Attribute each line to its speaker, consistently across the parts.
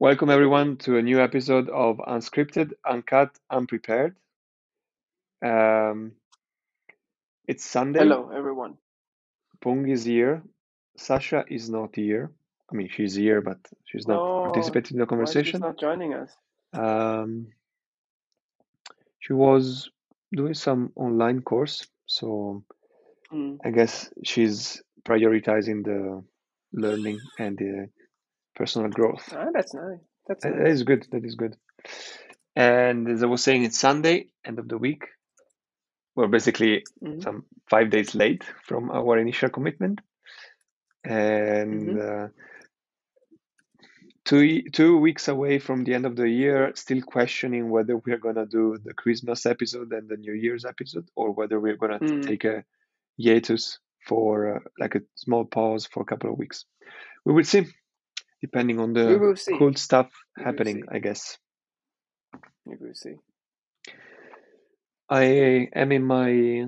Speaker 1: Welcome everyone to a new episode of Unscripted, Uncut, Unprepared. Um, it's Sunday.
Speaker 2: Hello, everyone.
Speaker 1: Pung is here. Sasha is not here. I mean, she's here, but she's not
Speaker 2: Oh,
Speaker 1: participating in the
Speaker 2: why she's
Speaker 1: conversation.
Speaker 2: not joining us?
Speaker 1: Um, she was doing some online course, so
Speaker 2: Hmm.
Speaker 1: I guess she's prioritizing the learning and the personal growth.
Speaker 2: Ah, that's nice. That's
Speaker 1: That that
Speaker 2: nice.
Speaker 1: is good. That is good. And as I was saying, it's Sunday, end of the week. We're basically
Speaker 2: hmm
Speaker 1: some five days late from our initial commitment, and uh, two two weeks away from the end of the year, still questioning whether we're gonna do the Christmas episode and the New Year's episode, or whether we're gonna
Speaker 2: Mm.
Speaker 1: take a hiatus for uh, like a small pause for a couple of weeks. We will see, depending on the cool stuff
Speaker 2: We
Speaker 1: happening. I guess.
Speaker 2: We will see.
Speaker 1: I am in my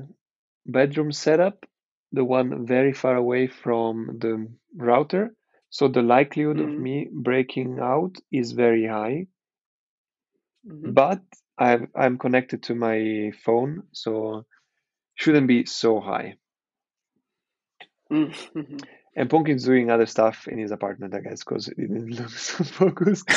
Speaker 1: bedroom setup, the one very far away from the router. So the likelihood of
Speaker 2: hmm
Speaker 1: me breaking out is very high,
Speaker 2: hmm
Speaker 1: but I've, I'm connected to my phone, so shouldn't be so high.
Speaker 2: hmm
Speaker 1: And Pumpkin's doing other stuff in his apartment, I guess, because it didn't look so focused.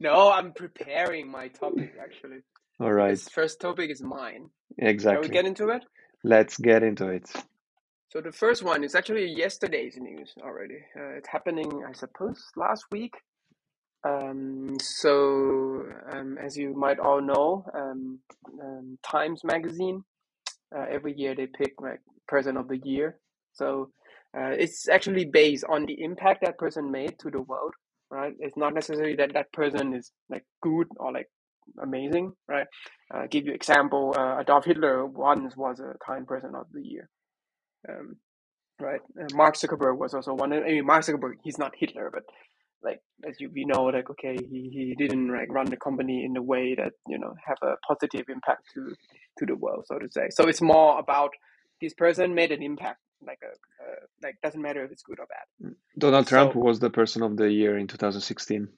Speaker 2: No, I'm preparing my topic actually.
Speaker 1: All right,
Speaker 2: This first topic is mine. Exactly. Shall we get into it?
Speaker 1: Let's get into it.
Speaker 2: So the first one is actually yesterday's news already. Uh, it's happening, I suppose, last week. Um, so, um, as you might all know, um, um, Times Magazine uh, every year they pick like person of the year. So uh, it's actually based on the impact that person made to the world, right? It's not necessarily that that person is like good or like amazing, right? Uh, give you example, uh, Adolf Hitler once was a kind Person of the Year. Um, right? Uh, Mark Zuckerberg was also one. I mean, Mark Zuckerberg, he's not Hitler, but like as you we know, like okay, he, he didn't like run the company in a way that you know have a positive impact to to the world, so to say. So it's more about this person made an impact, like a uh, like doesn't matter if it's good or bad.
Speaker 1: Donald Trump
Speaker 2: So
Speaker 1: was the person of the year in 2016.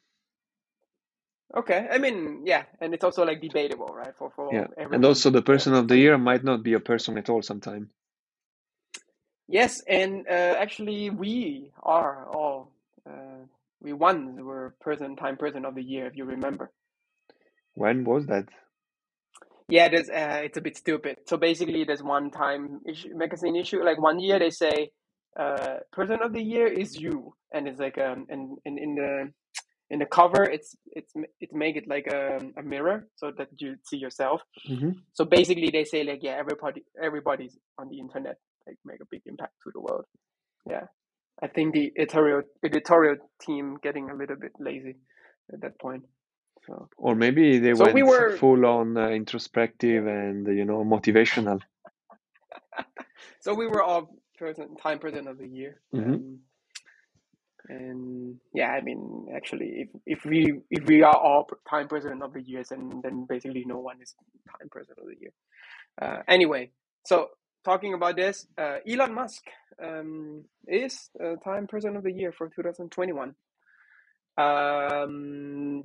Speaker 2: okay, I mean yeah, and it's also like debatable, right? For for
Speaker 1: Yeah, and also the person of the year might not be a person at all sometime.
Speaker 2: Yes, and uh, actually we are all uh, we once were person time person of the year, if you remember.
Speaker 1: When was that?
Speaker 2: Yeah, there's uh, it's a bit stupid. So basically, there's one time issue, magazine issue. Like one year, they say, uh, "Person of the year is you," and it's like um, and, and in the in the cover, it's it's it's make it like a, a mirror so that you see yourself.
Speaker 1: hmm
Speaker 2: So basically, they say like, yeah, everybody everybody's on the internet like make a big impact to the world. Yeah, I think the editorial editorial team getting a little bit lazy at that point. So
Speaker 1: Or maybe they
Speaker 2: so we
Speaker 1: went
Speaker 2: were
Speaker 1: full on uh, introspective and you know motivational.
Speaker 2: so we were all person time person of the year.
Speaker 1: hmm
Speaker 2: Um, and yeah, I mean, actually, if if we if we are all time person of the year, then then basically no one is time person of the year. Uh, anyway, so talking about this, uh, Elon Musk um, is uh, time president of the year for 2021. Um,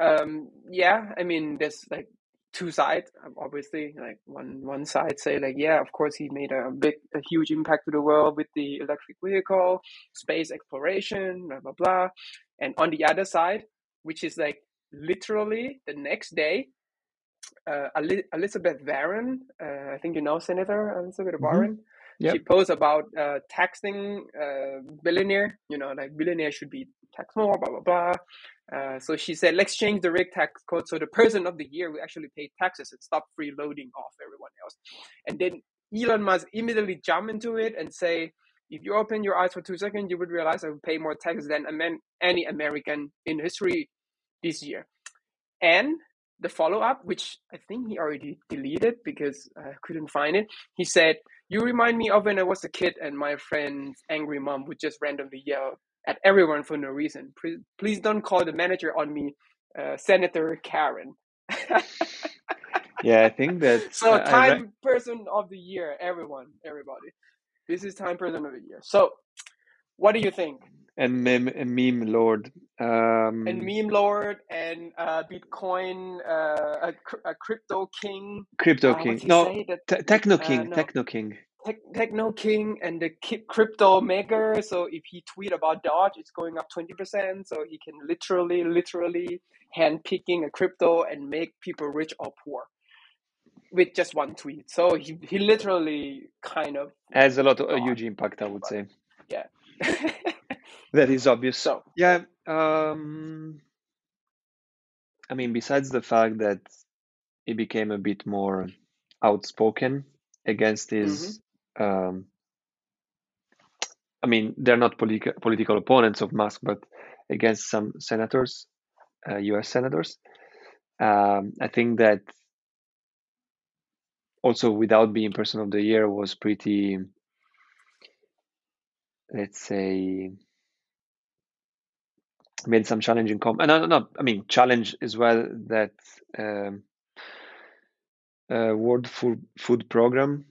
Speaker 2: um, yeah, I mean, there's like two sides. Obviously, like one one side say like, yeah, of course he made a big, a huge impact to the world with the electric vehicle, space exploration, blah blah blah. And on the other side, which is like literally the next day, uh, Elizabeth Warren, uh, I think you know Senator Elizabeth
Speaker 1: hmm
Speaker 2: Warren. She
Speaker 1: Yep.
Speaker 2: posts about uh, taxing uh, billionaire. You know, like billionaire should be taxed more. Blah blah blah. Uh, so she said, let's change the rig tax code so the person of the year will actually pay taxes and stop freeloading off everyone else. And then Elon Musk immediately jump into it and say, if you open your eyes for two seconds, you would realize I would pay more taxes than any American in history this year. And the follow up, which I think he already deleted because I couldn't find it, he said, You remind me of when I was a kid and my friend's angry mom would just randomly yell at everyone for no reason. Please, please don't call the manager on me, uh, Senator Karen.
Speaker 1: Yeah, I think that
Speaker 2: so,
Speaker 1: re-
Speaker 2: time person of the year, everyone, everybody. This is time person of the year. So, what do you think?
Speaker 1: And meme, and meme lord. Um,
Speaker 2: and meme lord and uh, Bitcoin, uh, a, a crypto king.
Speaker 1: Crypto
Speaker 2: uh,
Speaker 1: King. No. Te- Techno
Speaker 2: uh,
Speaker 1: King.
Speaker 2: no.
Speaker 1: Techno King.
Speaker 2: Tech, Techno King and the ki- crypto maker. So if he tweet about Doge, it's going up twenty percent. So he can literally, literally hand picking a crypto and make people rich or poor with just one tweet. So he he literally kind of
Speaker 1: Has a lot of a huge impact, I would say.
Speaker 2: yeah.
Speaker 1: That is obvious.
Speaker 2: so
Speaker 1: Yeah. Um, I mean, besides the fact that he became a bit more outspoken against his, um, I mean, they're not political political opponents of Musk, but against some senators, uh, U.S. senators. Um, I think that also without being person of the year was pretty, let's say, made some challenging com. And no, no, I mean challenge as well that um, uh, World Food Food Program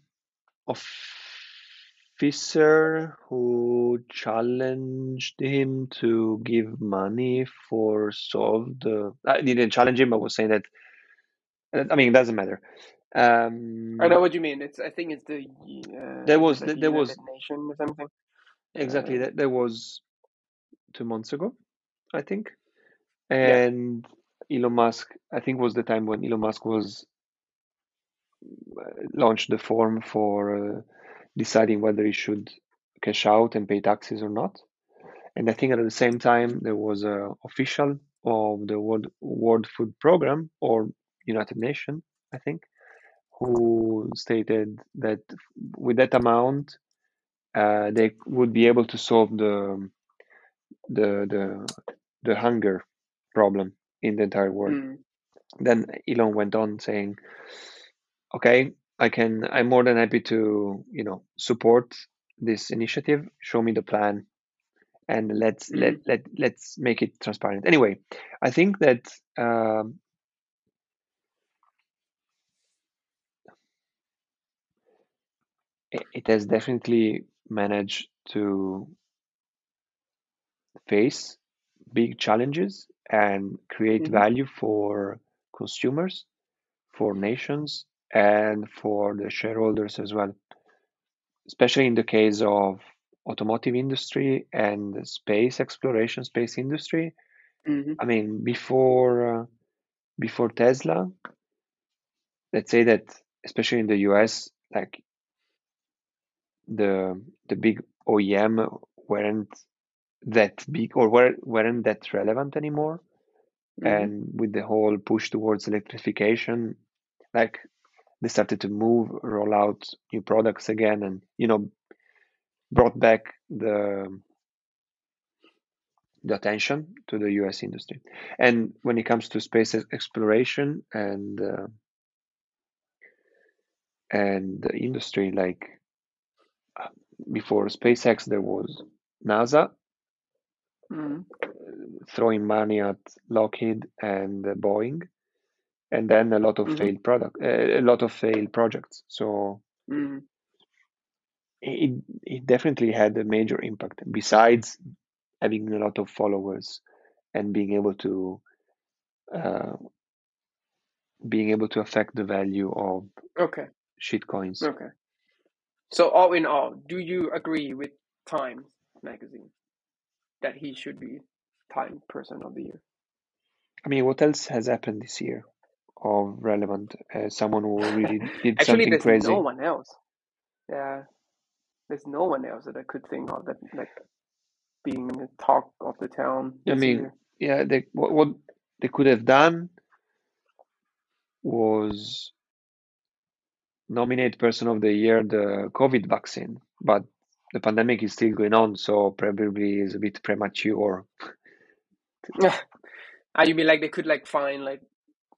Speaker 1: officer who challenged him to give money for solve the. I didn't challenge him, but was saying that. I mean, it doesn't matter. Um,
Speaker 2: I know what you mean. It's I think it's the uh,
Speaker 1: There was-
Speaker 2: like
Speaker 1: there was-
Speaker 2: United Nation or something.
Speaker 1: Exactly.
Speaker 2: Uh,
Speaker 1: That that was two months ago, I think.
Speaker 2: Yeah.
Speaker 1: And Elon Musk, I think, was the time when Elon Musk was uh, launched the form for uh, deciding whether he should cash out and pay taxes or not. And I think at the same time there was a official of the World World Food Program or United Nations, I think, who stated that with that amount uh, they would be able to solve the the the the hunger problem in the entire world.
Speaker 2: mm,
Speaker 1: Then Elon went on saying, "Okay, I can. I'm more than happy to you know support this initiative. Show me the plan, and let's let
Speaker 2: Mhm.
Speaker 1: let let's make it transparent." Anyway, I think that. Um, it has definitely managed to face big challenges and create
Speaker 2: Mhm.
Speaker 1: value for consumers, for nations, and for the shareholders as well. Especially in the case of automotive industry and space exploration, space industry.
Speaker 2: Mhm.
Speaker 1: I mean, before uh, before Tesla, let's say that especially in the US, like the the big OEM weren't that big or were, weren't that relevant anymore.
Speaker 2: Mhm.
Speaker 1: and with the whole push towards electrification like they started to move roll out new products again and you know brought back the the attention to the US industry and when it comes to space exploration and uh, and the industry like uh, before SpaceX there was NASA
Speaker 2: Mhm.
Speaker 1: throwing money at Lockheed and uh, Boeing and then a lot of
Speaker 2: Mhm.
Speaker 1: failed product uh, a lot of failed projects so
Speaker 2: Mhm.
Speaker 1: it, it definitely had a major impact besides having a lot of followers and being able to uh, being able to affect the value of
Speaker 2: Okay.
Speaker 1: shitcoins
Speaker 2: Okay. So all in all, do you agree with Time magazine that he should be Time Person of the Year?
Speaker 1: i mean what else has happened this year of relevant uh, someone who really did
Speaker 2: Actually,
Speaker 1: something
Speaker 2: there's
Speaker 1: crazy
Speaker 2: no one else. Yeah, there's no one else that I could think of that like being in the talk of the town
Speaker 1: i mean
Speaker 2: year.
Speaker 1: yeah they, what, what they could have done was nominate person of the year the covid vaccine but the pandemic is still going on so probably is a bit premature
Speaker 2: Ah, you mean like they could like find like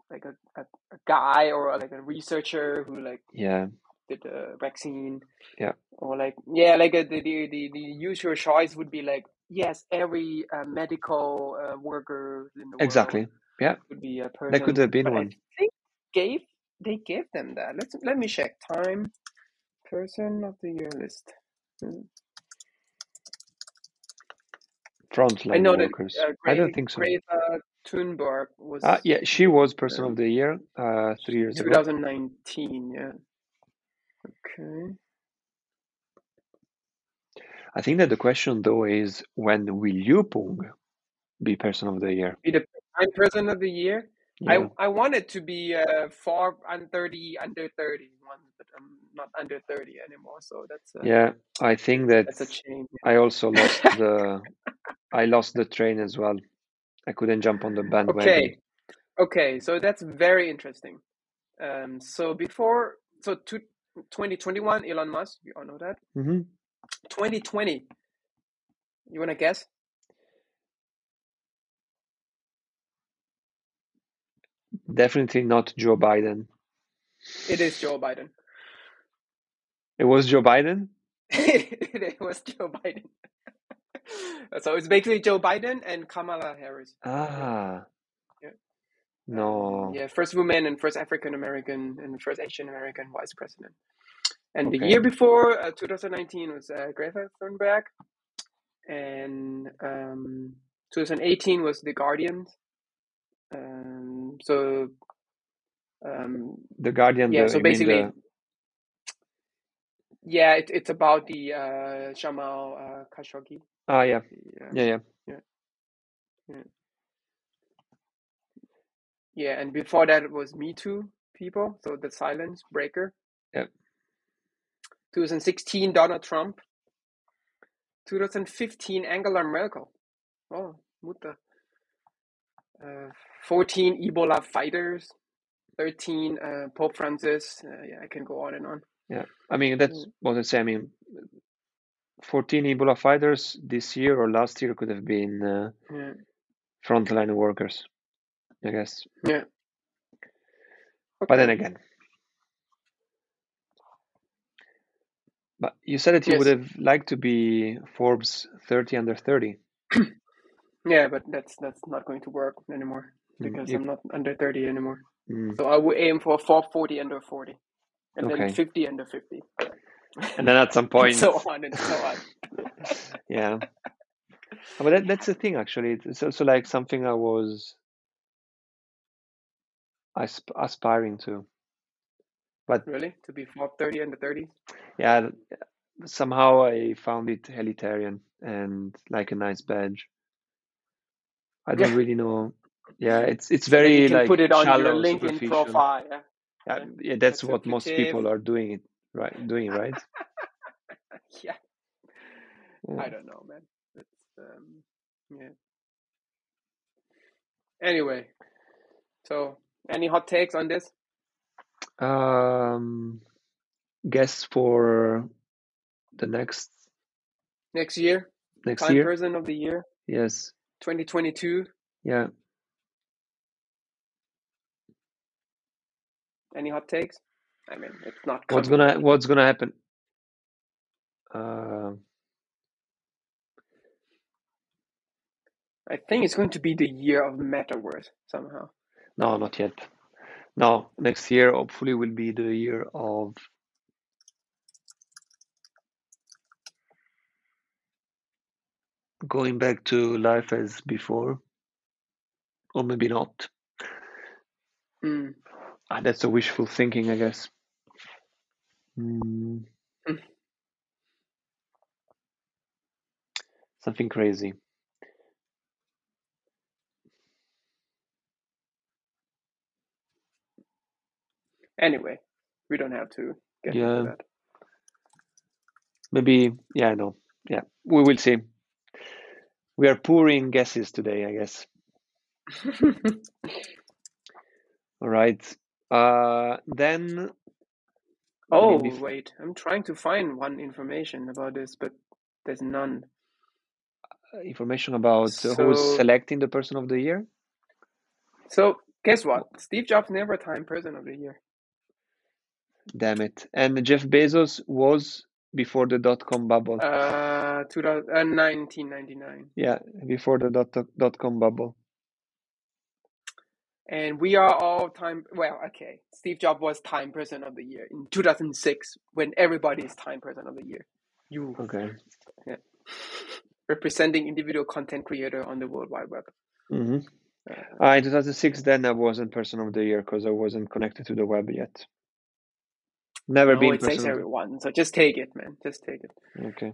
Speaker 2: like a, a, a guy or like a researcher who like
Speaker 1: yeah
Speaker 2: did the vaccine.
Speaker 1: Yeah.
Speaker 2: Or like yeah, like uh, the the the, the usual choice would be like yes, every uh, medical uh, worker in the
Speaker 1: exactly
Speaker 2: world
Speaker 1: yeah
Speaker 2: could be a person.
Speaker 1: that could have been
Speaker 2: but
Speaker 1: one
Speaker 2: I think gave they gave them that. Let's let me check. Time person of the year list. Hmm.
Speaker 1: frontline
Speaker 2: I know that
Speaker 1: workers.
Speaker 2: uh,
Speaker 1: I don't think so.
Speaker 2: Greta Thunberg was
Speaker 1: Ah, yeah, she was person of the year uh, three years ago.
Speaker 2: 2019. Yeah. Okay.
Speaker 1: I think that the question though is when will you Pung be person of the year?
Speaker 2: Be the prime person of the year.
Speaker 1: Yeah.
Speaker 2: I I wanted to be uh, far under 30, under 30 one, I'm not under 30 anymore. So that's a,
Speaker 1: Yeah, I think that
Speaker 2: that's a change.
Speaker 1: I also lost the I lost the train as well. I couldn't jump on the bandwagon.
Speaker 2: Okay. Okay. So that's very interesting. Um, so before, so to 2021, Elon Musk, you all know that.
Speaker 1: Mm-hmm.
Speaker 2: 2020, you want to guess?
Speaker 1: Definitely not Joe Biden.
Speaker 2: It is Joe Biden.
Speaker 1: It was Joe Biden?
Speaker 2: it was Joe Biden. so it's basically Joe Biden and Kamala Harris.
Speaker 1: Ah.
Speaker 2: Yeah.
Speaker 1: No.
Speaker 2: Yeah, first woman and first African American and first Asian American vice president. And the year before, uh, 2019, was uh, Greta Thunberg, and um, 2018 was The Guardian. Um, so um,
Speaker 1: The Guardian,
Speaker 2: yeah,
Speaker 1: the,
Speaker 2: so basically,
Speaker 1: the
Speaker 2: yeah, it, it's about the uh, Jamal uh, Khashoggi.
Speaker 1: ah yeah.
Speaker 2: yeah. uh,
Speaker 1: Yeah, yeah.
Speaker 2: yeah, and before that it was Me Too people, so the silence breaker.
Speaker 1: Yep.
Speaker 2: 2016 Donald Trump. 2015 Angela Merkel. Oh, Mutter. Uh, 14 Ebola fighters. 13 uh, Pope Francis. Uh, yeah, I can go on and on.
Speaker 1: Yeah. I mean that's
Speaker 2: Mm.
Speaker 1: what I say. I mean 14 Ebola fighters this year or last year could have been uh,
Speaker 2: Yeah.
Speaker 1: frontline workers, I guess.
Speaker 2: Yeah.
Speaker 1: But then again, but you said that you would have liked to be Forbes 30 under 30.
Speaker 2: Yeah, but that's that's not going to work anymore
Speaker 1: Mm,
Speaker 2: because
Speaker 1: you-
Speaker 2: I'm not under 30 anymore.
Speaker 1: mm.
Speaker 2: So I will aim for 440 under 40, and
Speaker 1: Okay.
Speaker 2: then 50 under 50,
Speaker 1: And then at some
Speaker 2: and
Speaker 1: point,
Speaker 2: so on and so on.
Speaker 1: yeah. But that, that's the thing, actually. It's also like something I was asp- aspiring to. But
Speaker 2: Really, to be 430 under 30?
Speaker 1: yeah, somehow I found it elitarian and like a nice badge. I don't
Speaker 2: Yeah.
Speaker 1: really know. Yeah, it's it's very
Speaker 2: you can
Speaker 1: like
Speaker 2: put it on your LinkedIn profile. Yeah,
Speaker 1: Yeah,
Speaker 2: yeah.
Speaker 1: yeah, that's what most people are doing it right, doing right.
Speaker 2: yeah.
Speaker 1: Yeah.
Speaker 2: I don't know, man. It's um, yeah. Anyway, so any hot takes on this?
Speaker 1: Um, guess for the next
Speaker 2: Next year,
Speaker 1: next
Speaker 2: time
Speaker 1: year?
Speaker 2: person of the year,
Speaker 1: Yes.
Speaker 2: 2022.
Speaker 1: Yeah.
Speaker 2: Any hot takes? I mean, it's not
Speaker 1: What's gonna What's gonna happen? Uh,
Speaker 2: I think it's going to be the year of metaverse somehow.
Speaker 1: no, not yet. No, next year hopefully will be the year of going back to life as before, or maybe not.
Speaker 2: Mm.
Speaker 1: Ah, that's a wishful thinking, I guess. Mm. Something crazy.
Speaker 2: Anyway, we don't have to get
Speaker 1: Yeah.
Speaker 2: into that.
Speaker 1: Maybe, yeah, I know. Yeah, we will see. We are pouring guesses today, I guess. All right. Uh, then,
Speaker 2: oh, wait. I'm trying to find one information about this, but there's none.
Speaker 1: information about uh, who's selecting the person of the year.
Speaker 2: so guess what? Steve Jobs never Time Person of the Year.
Speaker 1: Damn it. And Jeff Bezos was before the dot com bubble.
Speaker 2: Uh, 2000, uh 1999.
Speaker 1: Yeah, before the dot dot com bubble.
Speaker 2: And we are all time. Well, okay. Steve Jobs was Time Person of the Year in 2006 when everybody is Time Person of the Year. You.
Speaker 1: Okay.
Speaker 2: Yeah. representing individual content creator on the World Wide Web.
Speaker 1: hmm
Speaker 2: Uh,
Speaker 1: Uh, in 2006, then I wasn't person of the year because I wasn't connected to the web yet. Never
Speaker 2: no,
Speaker 1: been
Speaker 2: it says
Speaker 1: person of the
Speaker 2: everyone, so just take it, man. Just take it.
Speaker 1: Okay.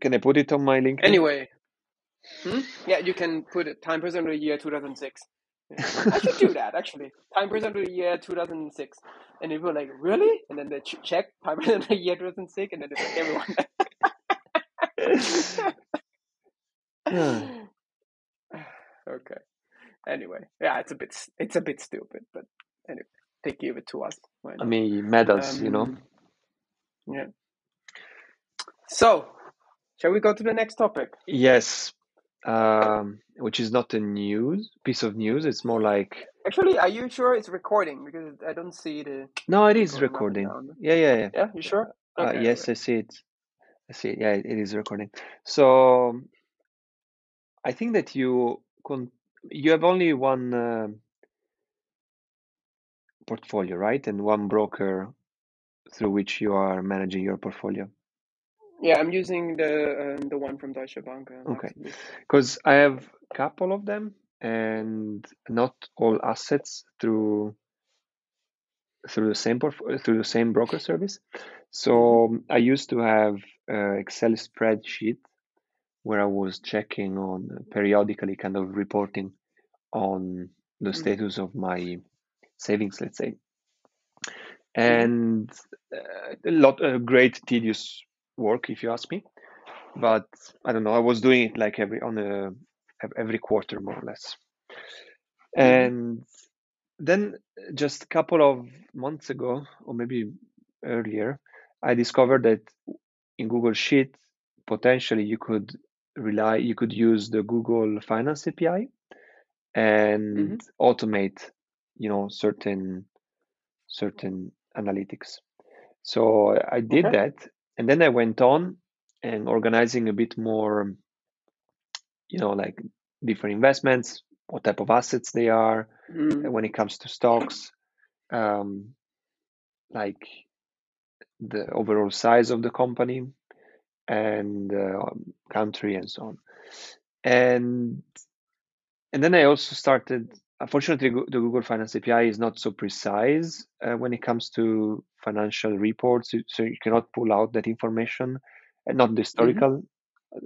Speaker 1: Can I put it on my link?
Speaker 2: Anyway, hmm? yeah, you can put it time person of the year 2006. Yeah. I should do that actually. Time person to the year 2006, and people are like, really? And then they ch- check time person of the year 2006, and then it's like everyone. okay. Anyway, yeah, it's a bit it's a bit stupid, but anyway, they give it to us.
Speaker 1: I mean, medals, you know.
Speaker 2: Um, yeah. So, shall we go to the next topic?
Speaker 1: Yes. Um, which is not a news piece of news. It's more like
Speaker 2: Actually, are you sure it's recording? Because I don't see the
Speaker 1: no, it is
Speaker 2: recording
Speaker 1: recording.
Speaker 2: up and down.
Speaker 1: Yeah, yeah, yeah.
Speaker 2: Yeah, you sure?
Speaker 1: Uh,
Speaker 2: Okay,
Speaker 1: yes,
Speaker 2: okay.
Speaker 1: I see it. I see it. Yeah, it, it is recording. So I think that you con you have only one uh, portfolio, right? And one broker through which you are managing your portfolio.
Speaker 2: Yeah, I'm using the um, the one from Deutsche Bank. Uh,
Speaker 1: Okay. Because I have a couple of them and not all assets through through the same through the same broker service. So I used to have a Excel spreadsheet where I was checking on periodically, kind of reporting on the
Speaker 2: hmm
Speaker 1: status of my savings, let's say,
Speaker 2: hmm
Speaker 1: and uh, a lot of great tedious work, if you ask me. But I don't know, I was doing it like every on a every quarter more or less.
Speaker 2: hmm
Speaker 1: And then just a couple of months ago, or maybe earlier, I discovered that in Google Sheet, potentially you could rely, you could use the Google Finance API and automate, you know, certain certain analytics. So I did
Speaker 2: Okay.
Speaker 1: that, and then I went on and organizing a bit more, you know, like different investments, what type of assets they are,
Speaker 2: Mm.
Speaker 1: when it comes to stocks, um, like the overall size of the company and uh, country and so on. And and then I also started. Unfortunately, the Google Finance API is not so precise uh, when it comes to financial reports, so you cannot pull out that information, and not the
Speaker 2: hmm
Speaker 1: historical,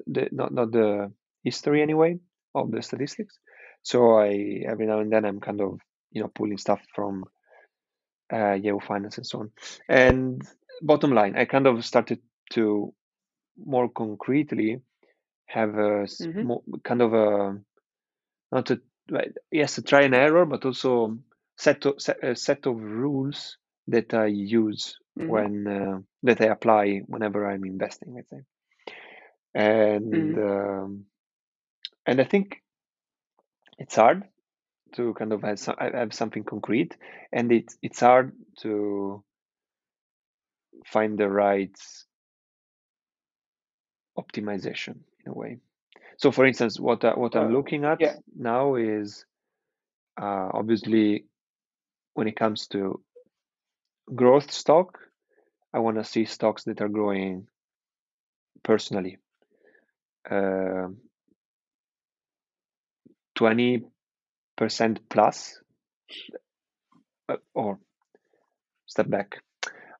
Speaker 1: the not not the history anyway of the statistics. So I every now and then I'm kind of you know pulling stuff from uh, Yahoo Finance and so on. And bottom line, I kind of started to more concretely have a s-
Speaker 2: hmm
Speaker 1: mo- kind of a not a yes a try and error, but also set of, set, a set of rules that I use
Speaker 2: hmm
Speaker 1: when uh, that I apply whenever I'm investing, let's say. And
Speaker 2: hmm
Speaker 1: um, and I think it's hard to kind of have, some, have something concrete, and it's it's hard to find the right optimization in a way. So, for instance, what I, what I'm
Speaker 2: Uh,
Speaker 1: looking at
Speaker 2: yeah.
Speaker 1: now is uh, obviously when it comes to growth stock, I want to see stocks that are growing personally. Uh, 20% plus, uh, or step back.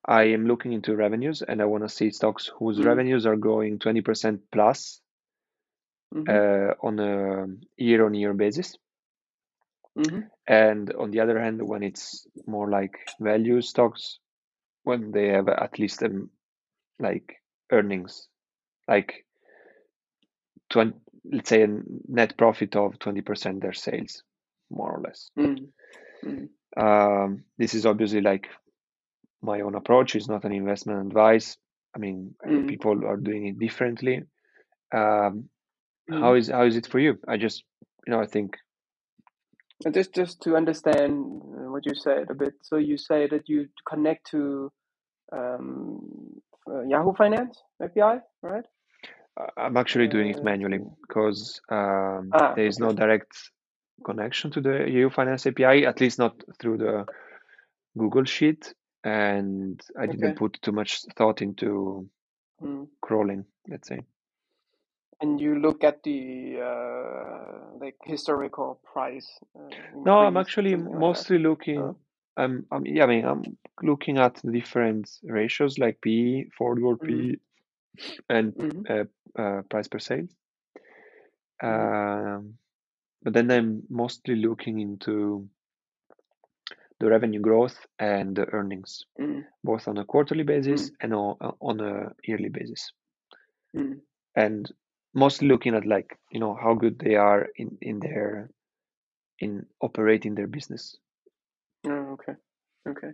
Speaker 1: I am looking into revenues and I want to see stocks whose
Speaker 2: Mm.
Speaker 1: revenues are growing 20% plus
Speaker 2: hmm
Speaker 1: uh, on a year on year basis.
Speaker 2: Hmm
Speaker 1: And on the other hand, when it's more like value stocks, when they have at least um, like earnings, like 20, let's say a net profit of 20% their sales, more or less.
Speaker 2: Mm. Mm.
Speaker 1: Um, this is obviously like my own approach. It's not an investment advice. I mean,
Speaker 2: Mm.
Speaker 1: people are doing it differently. Um, how is how is it for you? I just, you know, I think
Speaker 2: just just to understand uh, what you said a bit. So you say that you connect to um, uh, Yahoo Finance API, right?
Speaker 1: I'm actually doing it
Speaker 2: Uh,
Speaker 1: manually because um,
Speaker 2: ah,
Speaker 1: there is no direct connection to the Yahoo Finance API, at least not through the Google Sheet, and I didn't put too much thought into
Speaker 2: Mm.
Speaker 1: crawling, let's say.
Speaker 2: And you look at the uh, like historical price uh,
Speaker 1: No, I'm actually
Speaker 2: something like
Speaker 1: mostly looking.
Speaker 2: Oh.
Speaker 1: I'm, I'm, yeah, I mean, I'm looking at the different ratios like PE, forward
Speaker 2: Mhm.
Speaker 1: PE, and
Speaker 2: Mhm.
Speaker 1: uh, uh, price per sale.
Speaker 2: Mhm.
Speaker 1: Um, but then I'm mostly looking into the revenue growth and the earnings,
Speaker 2: Mhm.
Speaker 1: both on a quarterly basis
Speaker 2: Mm.
Speaker 1: and on, on a yearly basis.
Speaker 2: Mhm.
Speaker 1: And mostly looking at like, you know, how good they are in, in their in operating their business.
Speaker 2: Oh, okay. Okay.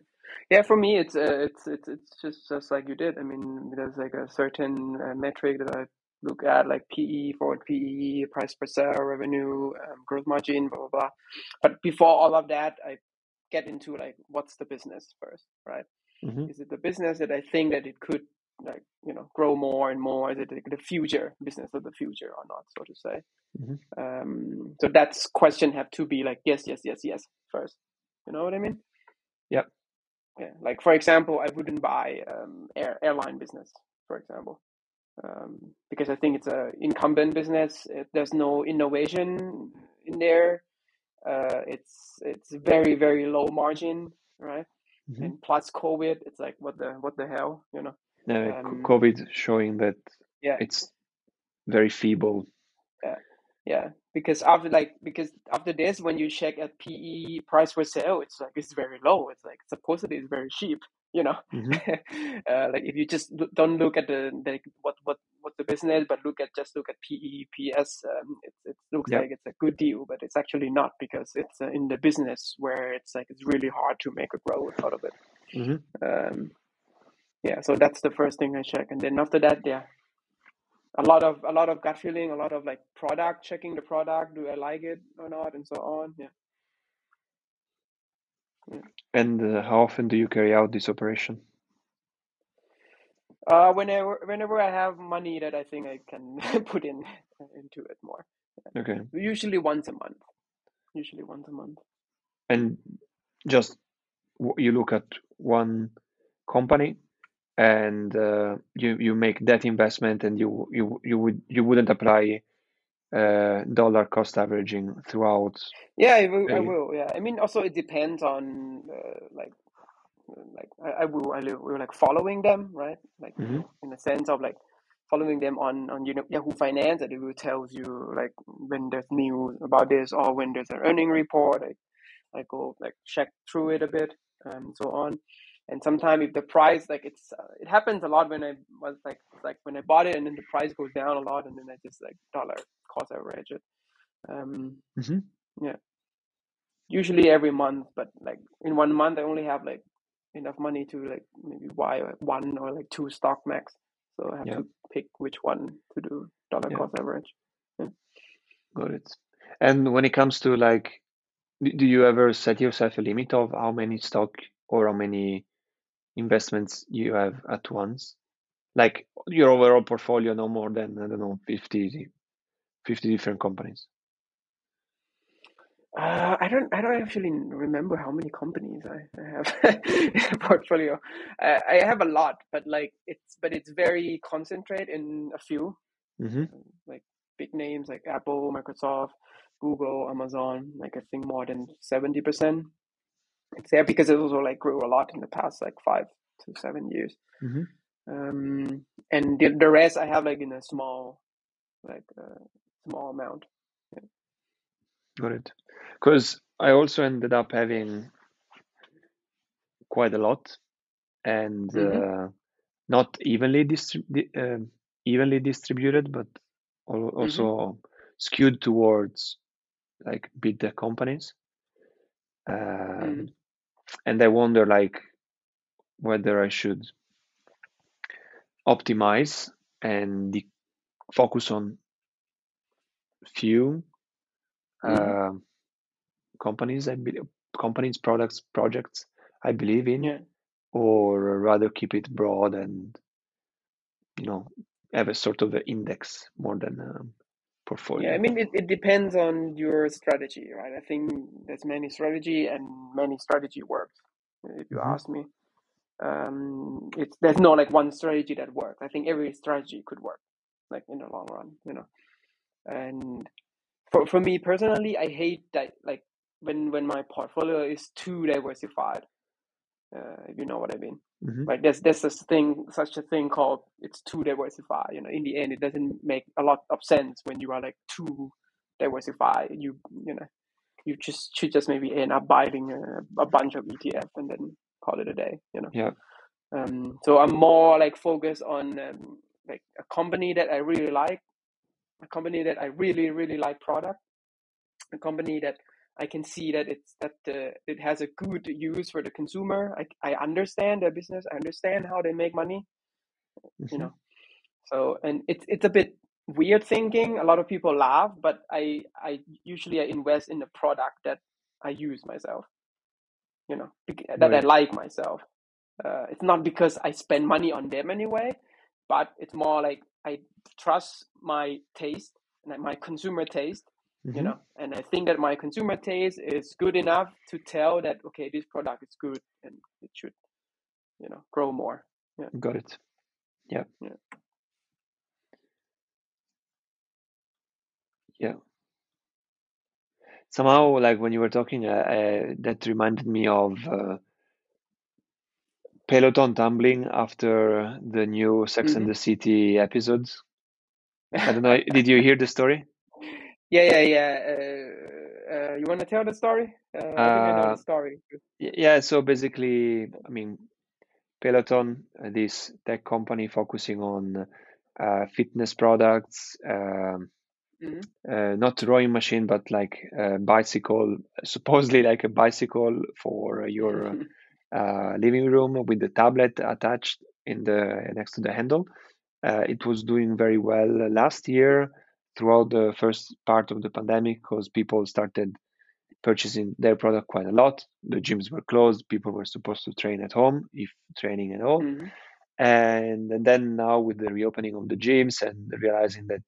Speaker 2: Yeah, for me, it's uh, it's it's it's just just like you did. I mean, there's like a certain uh, metric that I look at, like PE, forward PE, price per sale, revenue, um, growth margin, blah blah blah. But before all of that, I get into like what's the business first, right?
Speaker 1: hmm
Speaker 2: Is it the business that I think that it could like you know grow more and more? Is it the future business of the future or not, so to say?
Speaker 1: Mhm.
Speaker 2: Um, so that's question have to be like yes, yes, yes, yes first. You know what I mean?
Speaker 1: Yep.
Speaker 2: Yeah. Like for example, I wouldn't buy um, air, airline business, for example, um, because I think it's a incumbent business. It, there's no innovation in there. Uh, it's it's very very low margin, right?
Speaker 1: Mhm.
Speaker 2: And plus COVID, it's like what the what the hell, you know?
Speaker 1: Uh,
Speaker 2: Um,
Speaker 1: COVID showing that
Speaker 2: Yeah,
Speaker 1: it's very feeble.
Speaker 2: yeah. yeah. Because after like because after this, when you check at PE price per sale, it's like it's very low. It's like supposedly it's very cheap, you know.
Speaker 1: hmm
Speaker 2: uh, like if you just don't look at the like what what what the business, but look at just look at PE PS, um, it it looks
Speaker 1: Yep.
Speaker 2: like it's a good deal, but it's actually not because it's uh, in the business where it's like it's really hard to make a growth out of it.
Speaker 1: hmm
Speaker 2: Um, yeah, so that's the first thing I check, and then after that, yeah, a lot of a lot of gut feeling, a lot of like product checking the product. Do I like it or not, and so on. Yeah.
Speaker 1: And uh, how often do you carry out this operation?
Speaker 2: Uh, whenever whenever I have money that I think I can put in into it more.
Speaker 1: Okay.
Speaker 2: Usually once a month. Usually once a month.
Speaker 1: And just you look at one company and uh, you you make that investment and you you you would you wouldn't apply uh, dollar cost averaging throughout.
Speaker 2: Yeah, I will. I will. Yeah, I mean, also it depends on uh, like like I, I will I will like following them, right? Like
Speaker 1: Mhm.
Speaker 2: in the sense of like following them on on you know Yahoo Finance, and it will tells you like when there's news about this or when there's an earning report. I I go like check through it a bit, and so on. And sometimes if the price like it's uh, it happens a lot when I was like like when I bought it and then the price goes down a lot and then I just like dollar cost average it. Um,
Speaker 1: Mhm.
Speaker 2: usually every month, but like in one month I only have like enough money to like maybe buy one or like two stock max. So I have
Speaker 1: Yeah.
Speaker 2: to pick which one to do dollar
Speaker 1: Yeah.
Speaker 2: cost average.
Speaker 1: Got it. And when it comes to like, do you ever set yourself a limit of how many stock or how many investments you have at once? Like your overall portfolio, no more than, I don't know, 50, 50 different companies.
Speaker 2: Uh, I don't I don't actually remember how many companies I, I have in a portfolio. I, I have a lot, but like it's but it's very concentrated in a few
Speaker 1: hmm
Speaker 2: like big names like Apple, Microsoft, Google, Amazon. Like I think more than seventy percent. It's there because it also like grew a lot in the past like five to seven years.
Speaker 1: hmm
Speaker 2: Um, and the, the rest I have like in a small like uh, small amount.
Speaker 1: Got it. Because I also ended up having quite a lot and
Speaker 2: Mhm.
Speaker 1: uh, not evenly distri- di- um evenly distributed, but al- also skewed towards like big tech companies. Um. And I wonder like whether I should optimize and de- focus on few
Speaker 2: Mhm.
Speaker 1: um companies I believe companies products projects I believe in
Speaker 2: Yeah.
Speaker 1: or rather keep it broad and you know have a sort of an index more than a portfolio.
Speaker 2: Yeah, I mean, it, it depends on your strategy, right? I think there's many strategy and many strategy works. If you
Speaker 1: Mhm.
Speaker 2: ask me, um, it's there's no like one strategy that works. I think every strategy could work. like in the long run, you know. And for for me personally, I hate that like when when my portfolio is too diversified. Uh, if you know what I mean.
Speaker 1: hmm
Speaker 2: Right, there's there's this thing, such a thing called it's too diversified. You know, in the end, it doesn't make a lot of sense when you are like too diversified. You you know, you just should just maybe end up buying a, a bunch of ETF and then call it a day. You know.
Speaker 1: Yeah.
Speaker 2: Um, so I'm more like focused on um, like a company that I really like, a company that I really really like product, a company that I can see that it's that uh, it has a good use for the consumer. I I understand their business. I understand how they make money. You
Speaker 1: hmm
Speaker 2: know. So and it's it's a bit weird thinking. A lot of people laugh, but I I usually I invest in the product that I use myself. You know, that I like myself. Uh, it's not because I spend money on them anyway, but it's more like I trust my taste and my consumer taste, you
Speaker 1: hmm
Speaker 2: know, and I think that my consumer taste is good enough to tell that okay, this product is good and it should, you know, grow more. Yeah,
Speaker 1: Got it. Yeah.
Speaker 2: yeah.
Speaker 1: Yeah. Somehow, like when you were talking, uh, uh, that reminded me of uh, Peloton tumbling after the new Sex and
Speaker 2: hmm
Speaker 1: the City episodes. I don't know. Did you hear the story?
Speaker 2: Yeah, yeah, yeah. Uh, uh, you want to tell the story? Uh, I I know
Speaker 1: Uh,
Speaker 2: the story.
Speaker 1: yeah. So basically, I mean, Peloton, uh, this tech company focusing on uh, fitness products, um,
Speaker 2: hmm
Speaker 1: uh, not rowing machine, but like a bicycle, supposedly like a bicycle for your uh, living room with the tablet attached in the next to the handle. Uh, it was doing very well last year throughout the first part of the pandemic because people started purchasing their product quite a lot. The gyms were closed. People were supposed to train at home, if training at all.
Speaker 2: hmm
Speaker 1: And, and then now with the reopening of the gyms and realizing that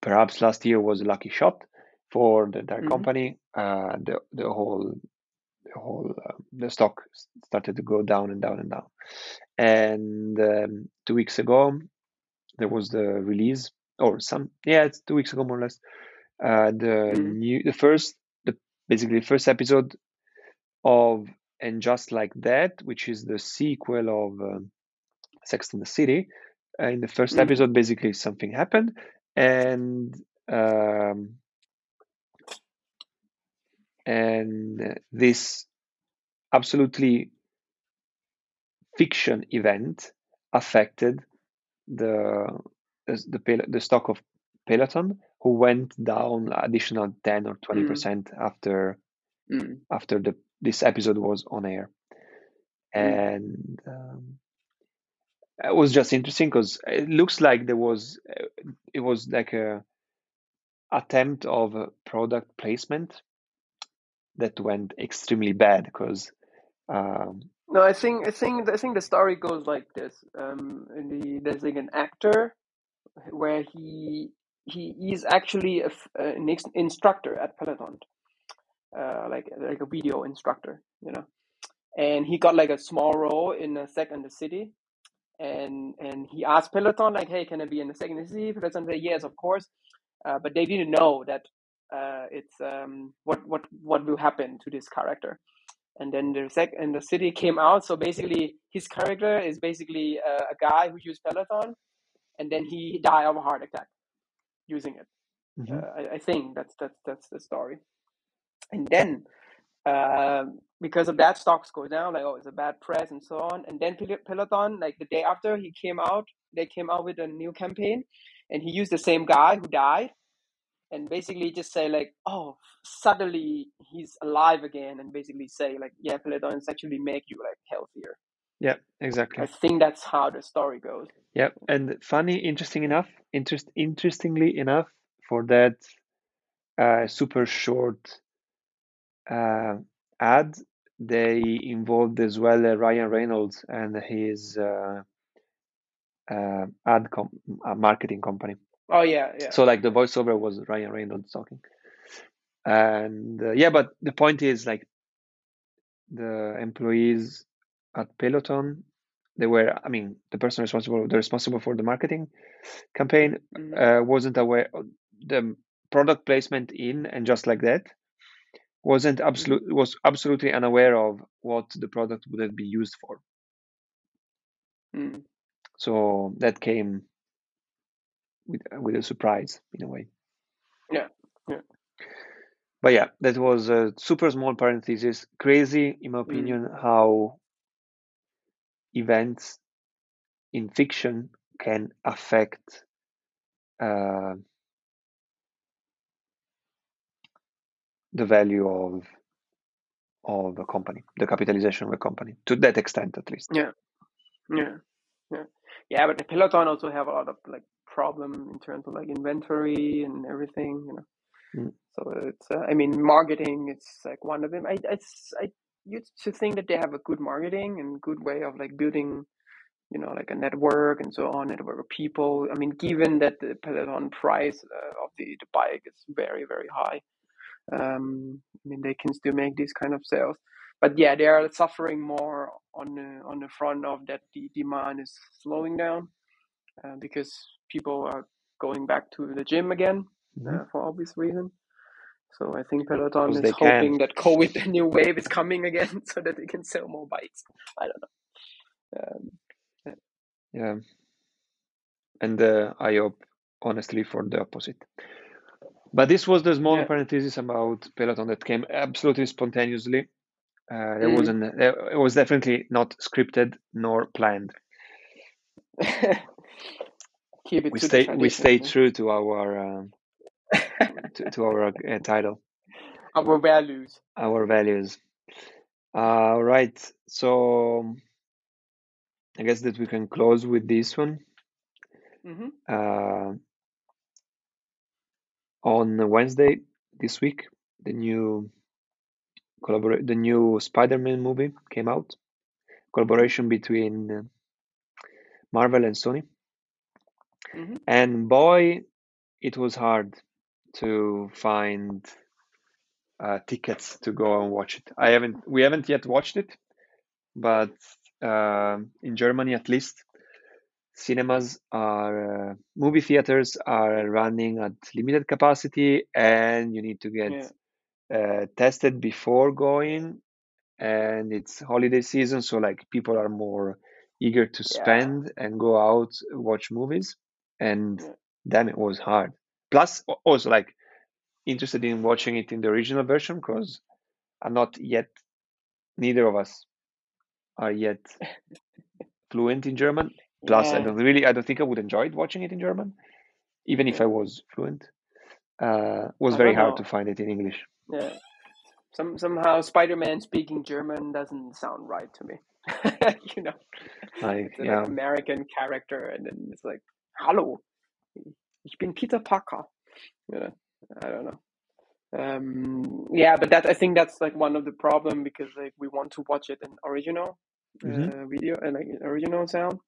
Speaker 1: perhaps last year was a lucky shot for the entire
Speaker 2: hmm
Speaker 1: company, uh, the the whole the whole uh, the stock started to go down and down and down. And um, two weeks ago, there was the release, or some yeah, it's two weeks ago more or less. Uh, the
Speaker 2: hmm
Speaker 1: new the first the basically the first episode of and just like that, which is the sequel of um, Sex and the City. Uh, in the 1st
Speaker 2: hmm
Speaker 1: episode, basically something happened, and um, and this absolutely fiction event affected the the the, stock of Peloton, who went down additional ten or twenty
Speaker 2: mm.
Speaker 1: percent after
Speaker 2: mm.
Speaker 1: after the this episode was on air,
Speaker 2: mm.
Speaker 1: And um, it was just interesting because it looks like there was uh, it was like a attempt of product placement that went extremely bad because um,
Speaker 2: No, I think I think I think the story goes like this. Um, the there's like an actor where he he is actually a, an instructor at Peloton, uh, like like a video instructor, you know. And he got like a small role in a Sex and the City, and and he asked Peloton like, "Hey, can I be in the the City?" Peloton said, "Yes, of course," uh, but they didn't know that uh, it's um, what what what will happen to this character. And then the Sex and the City came out. So basically, his character is basically a, a guy who used Peloton, and then he died of a heart attack using it.
Speaker 1: mhm.
Speaker 2: Uh, I, I think that's that's that's the story. And then um, because of that, stocks go down. Like oh, it's a bad press and so on. And then Pel- Peloton, like the day after he came out, they came out with a new campaign, and he used the same guy who died, and basically just say like, oh, suddenly he's alive again, and basically say like, yeah, Peloton actually make you like healthier.
Speaker 1: yeah, exactly.
Speaker 2: I think that's how the story goes.
Speaker 1: Yeah, and funny, interesting enough, interest, interestingly enough, for that uh, super short uh, ad, they involved as well uh, Ryan Reynolds and his uh, uh, ad com- uh, marketing company.
Speaker 2: Oh yeah, yeah.
Speaker 1: So like the voiceover was Ryan Reynolds talking, and uh, yeah, but the point is like the employees at Peloton they were i mean the person responsible the responsible for the marketing campaign
Speaker 2: Mhm.
Speaker 1: uh, wasn't aware the product placement in and just like that wasn't absolute was absolutely unaware of what the product would have been used for
Speaker 2: Mm.
Speaker 1: so that came with with a surprise in a way
Speaker 2: Yeah. Yeah.
Speaker 1: but yeah that was a super small parenthesis crazy in my
Speaker 2: Mm.
Speaker 1: opinion how events in fiction can affect uh, the value of of a company, the capitalization of a company, to that extent at least.
Speaker 2: Yeah. Yeah. Yeah. Yeah, but the Peloton also have a lot of like problem in terms of like inventory and everything, you know.
Speaker 1: Mm.
Speaker 2: So it's uh, I mean marketing it's like one of them. I it's I used to think that they have a good marketing and good way of like building you know like a network and so on network of people i mean given that the peloton price uh, of the, the bike is very very high um, i mean they can still make these kind of sales but yeah they are suffering more on the on the front of that the demand is slowing down uh, because people are going back to the gym again
Speaker 1: Mhm.
Speaker 2: uh, for obvious reason so I think Peloton is
Speaker 1: they can.
Speaker 2: hoping that COVID, the new wave, is coming again, so that they can sell more bikes. I don't know. Um,
Speaker 1: Yeah. And uh, I hope, honestly, for the opposite. But this was the small
Speaker 2: Yeah.
Speaker 1: parenthesis about Peloton that came absolutely spontaneously. Uh, there
Speaker 2: Mhm.
Speaker 1: wasn't. It was definitely not scripted nor planned.
Speaker 2: Keep it
Speaker 1: We stay. We stay true to our um, to, to our uh, title,
Speaker 2: our values.
Speaker 1: our values. Uh, right. So I guess that we can close with this one.
Speaker 2: hmm
Speaker 1: Uh, on Wednesday this week, the new collaborate the new Spider-Man movie came out. Collaboration between uh, Marvel and Sony.
Speaker 2: Hmm
Speaker 1: And boy, it was hard to find uh, tickets to go and watch it. I haven't we haven't yet watched it, but uh, in Germany at least, cinemas are uh, movie theaters are running at limited capacity, and you need to get
Speaker 2: Yeah.
Speaker 1: uh, tested before going. And it's holiday season, so like people are more eager to
Speaker 2: Yeah.
Speaker 1: spend and go out watch movies, and
Speaker 2: Yeah.
Speaker 1: then it was hard. Plus, also like interested in watching it in the original version because I'm not yet. Neither of us are yet fluent in German. Plus, I don't really. I don't think I would enjoy it watching it in German, even if I was fluent. Uh, was
Speaker 2: I
Speaker 1: very hard to find it in English.
Speaker 2: Yeah. Some somehow Spider-Man speaking German doesn't sound right to me. you know,
Speaker 1: Like,
Speaker 2: it's a,
Speaker 1: yeah,
Speaker 2: American character, and then it's like, "Hallo, ich bin Peter Parker." Yeah, I don't know. Um, yeah, but that I think that's like one of the problem because like we want to watch it in original
Speaker 1: hmm
Speaker 2: uh, video and like original sound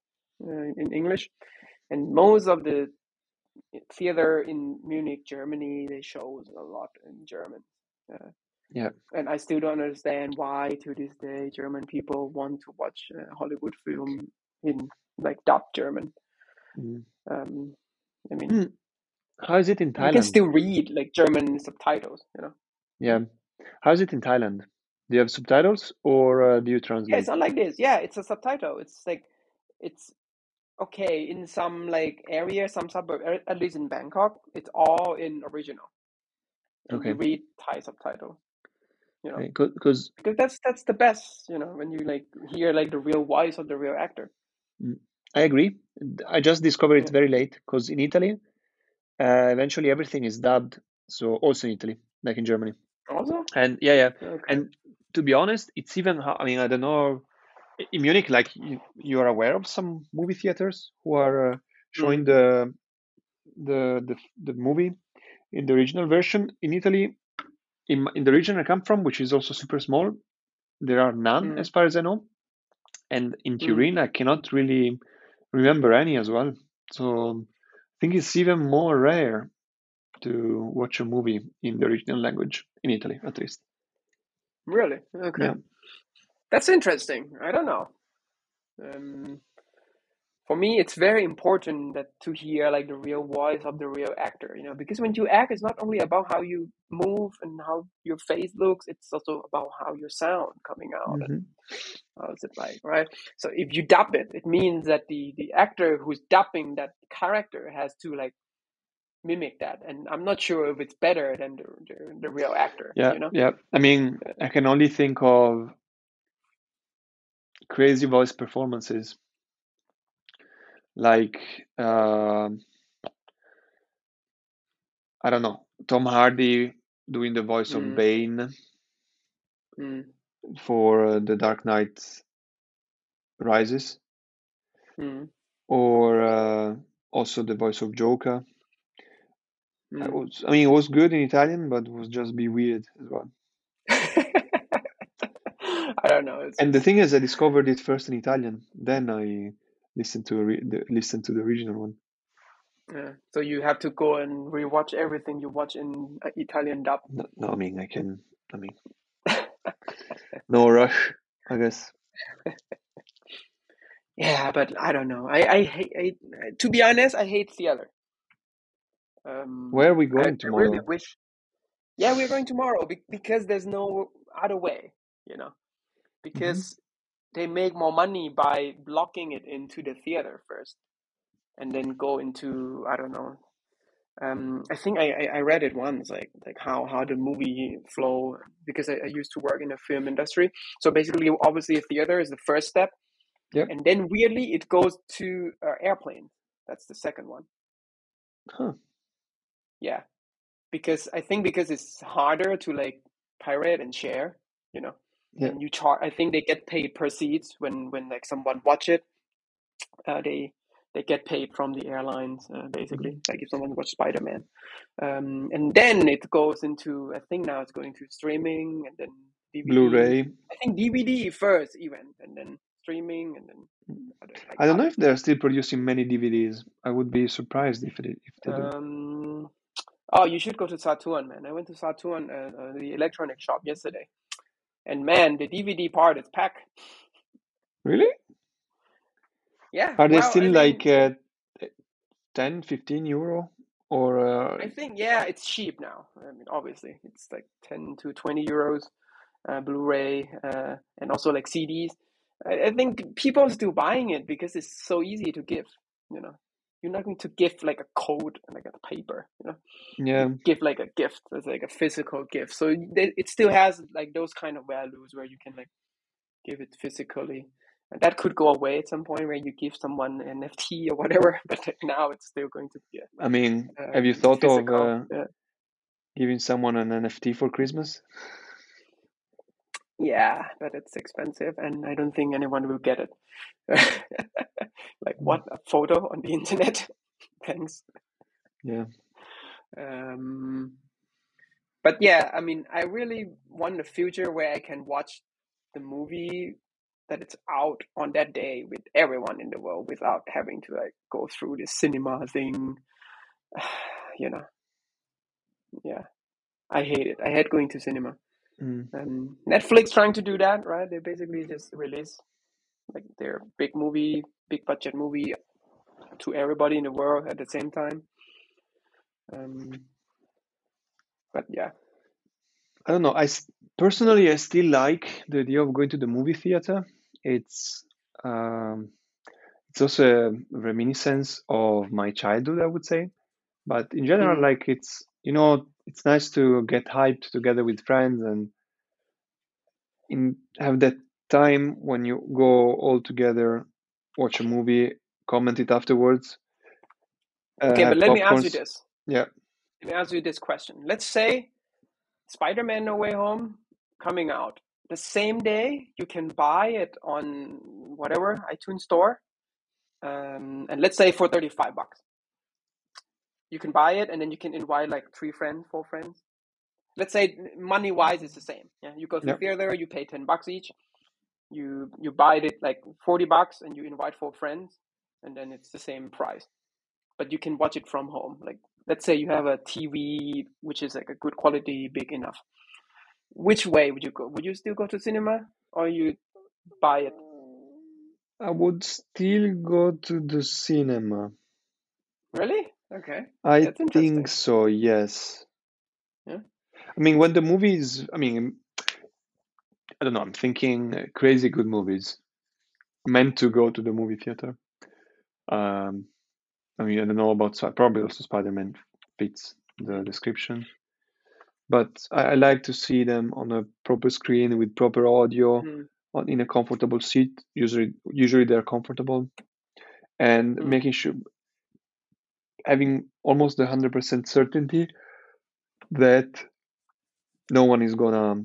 Speaker 2: uh, in English, and most of the theater in Munich, Germany, they show a lot in German. Uh,
Speaker 1: yeah,
Speaker 2: and I still don't understand why to this day German people want to watch a Hollywood film in like dubbed German.
Speaker 1: Mm.
Speaker 2: Um, I mean,
Speaker 1: Hmm. How is it in Thailand?
Speaker 2: you can still read like German subtitles, you know.
Speaker 1: Yeah, how is it in Thailand? Do you have subtitles or uh, do you
Speaker 2: Yeah,
Speaker 1: translate?
Speaker 2: it's not like this. Yeah, it's a subtitle. It's like it's okay in some like area, some suburb, at- at least in Bangkok, it's all in original, and
Speaker 1: Okay,
Speaker 2: you read Thai subtitle. You know,
Speaker 1: because
Speaker 2: because that's that's the best. You know, when you like hear like the real voice of the real actor.
Speaker 1: I agree. I just discovered it very late because in Italy, uh, eventually everything is dubbed. So also in Italy, like in Germany.
Speaker 2: Also,
Speaker 1: And yeah, yeah.
Speaker 2: okay.
Speaker 1: And to be honest, it's even I mean, I don't know. In Munich, like you, you are aware of some movie theaters who are uh, showing
Speaker 2: Mm.
Speaker 1: the, the the the movie in the original version. In Italy, in in the region I come from, which is also super small, there are none
Speaker 2: Mm.
Speaker 1: as far as I know. And in
Speaker 2: Mm.
Speaker 1: Turin, I cannot really remember any as well. So I think it's even more rare to watch a movie in the original language in Italy, at least.
Speaker 2: Really? Okay.
Speaker 1: Yeah.
Speaker 2: That's interesting. I don't know. Um, for me, it's very important that to hear like the real voice of the real actor, you know, because when you act, it's not only about how you move and how your face looks; it's also about how your sound coming out
Speaker 1: hmm
Speaker 2: and how is it like, right? So if you dub it, it means that the the actor who's dubbing that character has to like mimic that, and I'm not sure if it's better than the the, the real actor,
Speaker 1: Yeah,
Speaker 2: you know.
Speaker 1: yeah. I mean, I can only think of crazy voice performances like um I don't know, Tom Hardy doing the voice of
Speaker 2: Mm,
Speaker 1: Bane
Speaker 2: mm,
Speaker 1: for uh, The Dark Knight Rises,
Speaker 2: mm,
Speaker 1: or uh, also the voice of Joker. I
Speaker 2: mm.
Speaker 1: was, I mean, it was good in Italian, but it was just be weird as well.
Speaker 2: I don't know. It's
Speaker 1: And the thing is, I discovered it first in Italian, then I listened to a re the, listened to the original one.
Speaker 2: yeah. So you have to go and rewatch everything you watch in uh, Italian dub.
Speaker 1: No, no, I mean, I can, I mean, no rush, I guess.
Speaker 2: Yeah, but I don't know. I I hate. I, to be honest, I hate theater. Um,
Speaker 1: Where are we
Speaker 2: I,
Speaker 1: going
Speaker 2: I really
Speaker 1: tomorrow?
Speaker 2: wish. Yeah, we're going tomorrow be- because there's no other way, you know. Because they make more money by blocking it into the theater first, and then go into I don't know. Um, I think I, I, read it once, like like how how the movie flow because I, I used to work in the film industry. So basically, obviously, a theater is the first step,
Speaker 1: Yep.
Speaker 2: and then weirdly, it goes to uh, airplane. That's the second one.
Speaker 1: Huh.
Speaker 2: Yeah, because I think because it's harder to like pirate and share, you know,
Speaker 1: Yeah.
Speaker 2: and you charge. I think they get paid per seats when when like someone watch it. Uh, they they get paid from the airlines uh, basically. Like if someone watch Spider Man, um, and then it goes into. I think now it's going to streaming and then DVD.
Speaker 1: Blu-ray.
Speaker 2: I think DVD first even, and then streaming, and then like
Speaker 1: I don't know if they're still producing many DVDs. I would be surprised if they, if they do.
Speaker 2: Um, oh, you should go to Saturn, man. I went to Saturn, uh, uh, the electronic shop yesterday, and man, the DVD part is packed.
Speaker 1: Really?
Speaker 2: Yeah,
Speaker 1: Are they
Speaker 2: well, I
Speaker 1: still
Speaker 2: mean,
Speaker 1: like uh, 10, 15 euro? Or uh,
Speaker 2: I think yeah, it's cheap now. I mean, obviously, it's like ten to twenty euros, uh, Blu-ray, uh, and also like CDs. I, I think people are still buying it because it's so easy to give. You know, you're not going to give like a code and like a paper. You know,
Speaker 1: yeah,
Speaker 2: you give like a gift. It's like a physical gift. So it it still has like those kind of values where you can like give it physically. And that could go away at some point where you give someone an NFT or whatever. But like, now it's still going to be
Speaker 1: I mean,
Speaker 2: uh,
Speaker 1: have you thought of uh,
Speaker 2: Yeah.
Speaker 1: giving someone an NFT for Christmas?
Speaker 2: Yeah, but it's expensive, and I don't think anyone will get it. like
Speaker 1: Mm,
Speaker 2: what a photo on the internet. Thanks.
Speaker 1: Yeah.
Speaker 2: Um, but yeah, I mean, I really want a future where I can watch the movie that it's out on that day with everyone in the world without having to like go through this cinema thing. You know, yeah, I hate it. I hate going to cinema.
Speaker 1: Mm.
Speaker 2: Um, Netflix trying to do that, right? They basically just release like their big movie, big budget movie to everybody in the world at the same time. Um, but yeah,
Speaker 1: I don't know. I personally, I still like the idea of going to the movie theater. It's um, it's also a reminiscence of my childhood, I would say. But in general,
Speaker 2: mm,
Speaker 1: like it's you know, it's nice to get hyped together with friends and in have that time when you go all together, watch a movie, comment it afterwards, uh,
Speaker 2: okay. But let me ask you this.
Speaker 1: Yeah.
Speaker 2: Let me ask you this question. Let's say Spider-Man: No Way Home coming out the same day. You can buy it on whatever iTunes store, um, and let's say for thirty-five bucks. You can buy it, and then you can invite like three friends, four friends. Let's say money wise it's the same. Yeah, you go to the theater, you pay ten bucks each. You you buy it like forty bucks, and you invite four friends, and then it's the same price. But you can watch it from home. Like let's say you have a TV which is like a good quality, big enough. Which way would you go? Would you still go to cinema, or you buy it?
Speaker 1: I would still go to the cinema.
Speaker 2: Really? Okay.
Speaker 1: I
Speaker 2: That's
Speaker 1: think so, yes.
Speaker 2: Yeah.
Speaker 1: I mean, when the movies, I mean, I don't know, I'm thinking crazy good movies meant to go to the movie theater. Um, I mean, I don't know about, probably also Spider-Man fits the description. But I, I like to see them on a proper screen with proper audio,
Speaker 2: Mm,
Speaker 1: on, in a comfortable seat. Usually, usually they're comfortable, and
Speaker 2: Mm.
Speaker 1: making sure having almost the hundred percent certainty that no one is gonna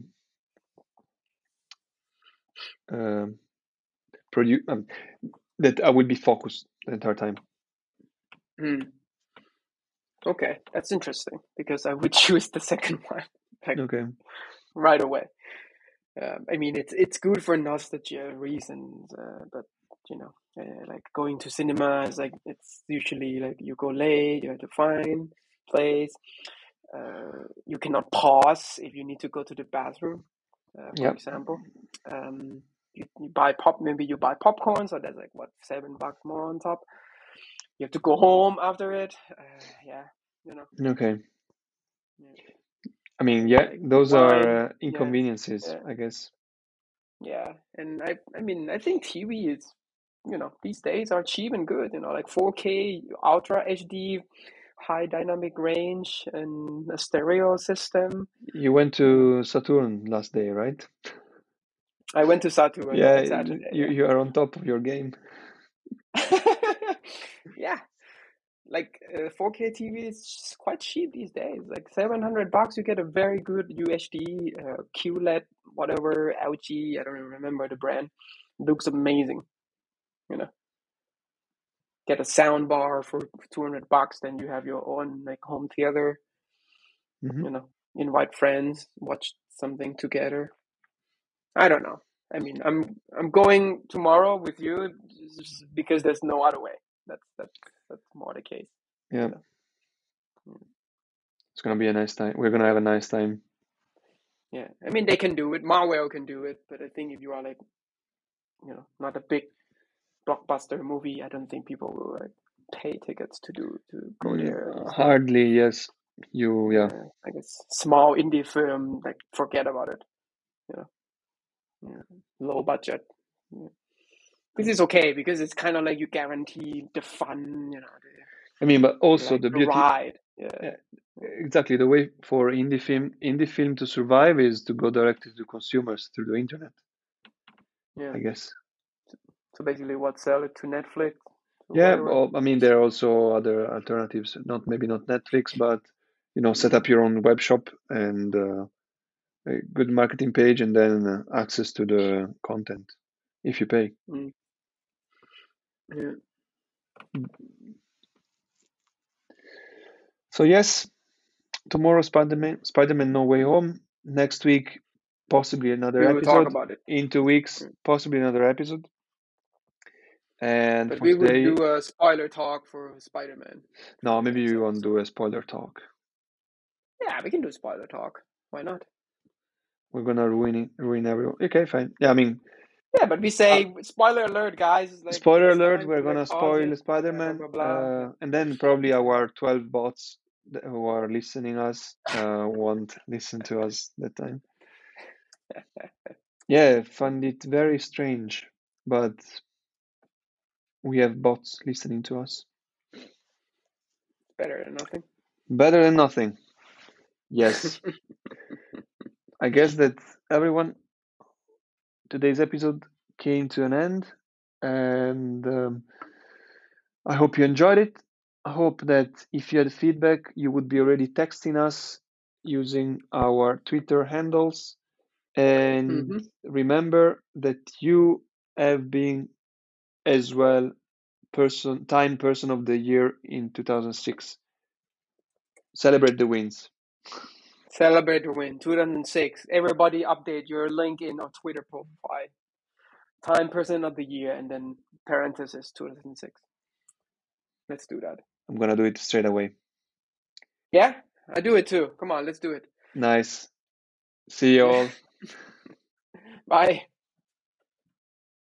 Speaker 1: um, produce um, that I will be focused the entire time.
Speaker 2: mm. Okay, that's interesting because I would choose the second one like
Speaker 1: Okay.
Speaker 2: right away. Um, I mean, it's it's good for nostalgia reasons, uh, but you know, uh, like going to cinema is like it's usually like you go late, you have to find place. Uh, you cannot pause if you need to go to the bathroom, uh, for
Speaker 1: Yep.
Speaker 2: example. Um, you, you buy pop, maybe you buy popcorn, so that's like what seven bucks more on top. You have to go home after it. Uh, yeah, you know,
Speaker 1: Okay.
Speaker 2: yeah,
Speaker 1: I mean, yeah, those are uh, inconveniences,
Speaker 2: yeah,
Speaker 1: I guess.
Speaker 2: yeah. And I, I mean, I think TV is, you know, these days are cheap and good. You know, like 4K, Ultra HD, high dynamic range, and a stereo system.
Speaker 1: You went to Saturn last day, right?
Speaker 2: I went to Saturn
Speaker 1: Yeah,
Speaker 2: Saturday.
Speaker 1: you
Speaker 2: Yeah.
Speaker 1: you are on top of your game.
Speaker 2: yeah, like uh, 4K TV is quite cheap these days. Like 700 bucks, you get a very good UHD, uh, QLED, whatever, LG, I don't even remember the brand. looks amazing, you know. Get a sound bar for 200 bucks, then you have your own like home theater,
Speaker 1: hmm
Speaker 2: you know, invite friends, watch something together. I don't know. I mean, I'm I'm going tomorrow with you because there's no other way. That's that's that's more the case.
Speaker 1: Yeah,
Speaker 2: You know. Mm.
Speaker 1: it's gonna be a nice time. We're gonna have a nice time.
Speaker 2: Yeah, I mean they can do it. Marvel can do it, but I think if you are like, you know, not a big blockbuster movie, I don't think people will like pay tickets to do to go
Speaker 1: Mm,
Speaker 2: there.
Speaker 1: hardly, yes. You, yeah.
Speaker 2: Yeah, I guess small indie film, like forget about it. You know, yeah. low budget. Yeah. This is okay because it's kind of like you guarantee the fun, you know, the,
Speaker 1: I mean, but also
Speaker 2: like
Speaker 1: the beauty,
Speaker 2: ride. Yeah,
Speaker 1: exactly. The way for indie film, indie film to survive is to go directly to consumers through the internet,
Speaker 2: yeah.
Speaker 1: I guess.
Speaker 2: So basically, what sell it to Netflix,
Speaker 1: Yeah, well, I mean, there are also other alternatives. Not maybe not Netflix, but you know, set up your own web shop and uh, a good marketing page, and then uh, access to the content if you pay.
Speaker 2: Mm. Yeah.
Speaker 1: So yes, tomorrow Spider-Man, Spider-Man No Way Home. Next week, possibly another
Speaker 2: We
Speaker 1: episode.
Speaker 2: about it.
Speaker 1: In two weeks,
Speaker 2: Mm.
Speaker 1: possibly another episode. And
Speaker 2: But we will
Speaker 1: today,
Speaker 2: do a spoiler talk for Spider-Man
Speaker 1: no, maybe you won't do a spoiler talk.
Speaker 2: Yeah, we can do spoiler talk. Why not?
Speaker 1: We're gonna ruin it, ruin everyone. Okay, fine. Yeah, I mean,
Speaker 2: Yeah, but we
Speaker 1: uh,
Speaker 2: say spoiler alert, guys. Like
Speaker 1: spoiler alert, we're gonna spoil
Speaker 2: it.
Speaker 1: Spider-Man,
Speaker 2: blah blah. Yeah.
Speaker 1: uh, and then probably our 12 bots who are listening us uh, won't listen to us that time. Yeah, find it very strange, but we have bots listening to us.
Speaker 2: Better than nothing.
Speaker 1: Better than nothing. Yes. I guess that everyone, today's episode came to an end, and um, I hope you enjoyed it. I hope that if you had feedback, you would be already texting us using our Twitter handles. And
Speaker 2: hmm
Speaker 1: remember that you have been as well person time person of the year in 2006. Celebrate the wins.
Speaker 2: Celebrate the win. 2006. Everybody update your LinkedIn or Twitter profile. Time person of the year and then parenthesis 2006. Let's do that.
Speaker 1: I'm gonna do it straight away.
Speaker 2: Yeah, I do it too. Come on, let's do it.
Speaker 1: Nice. See you all.
Speaker 2: Bye.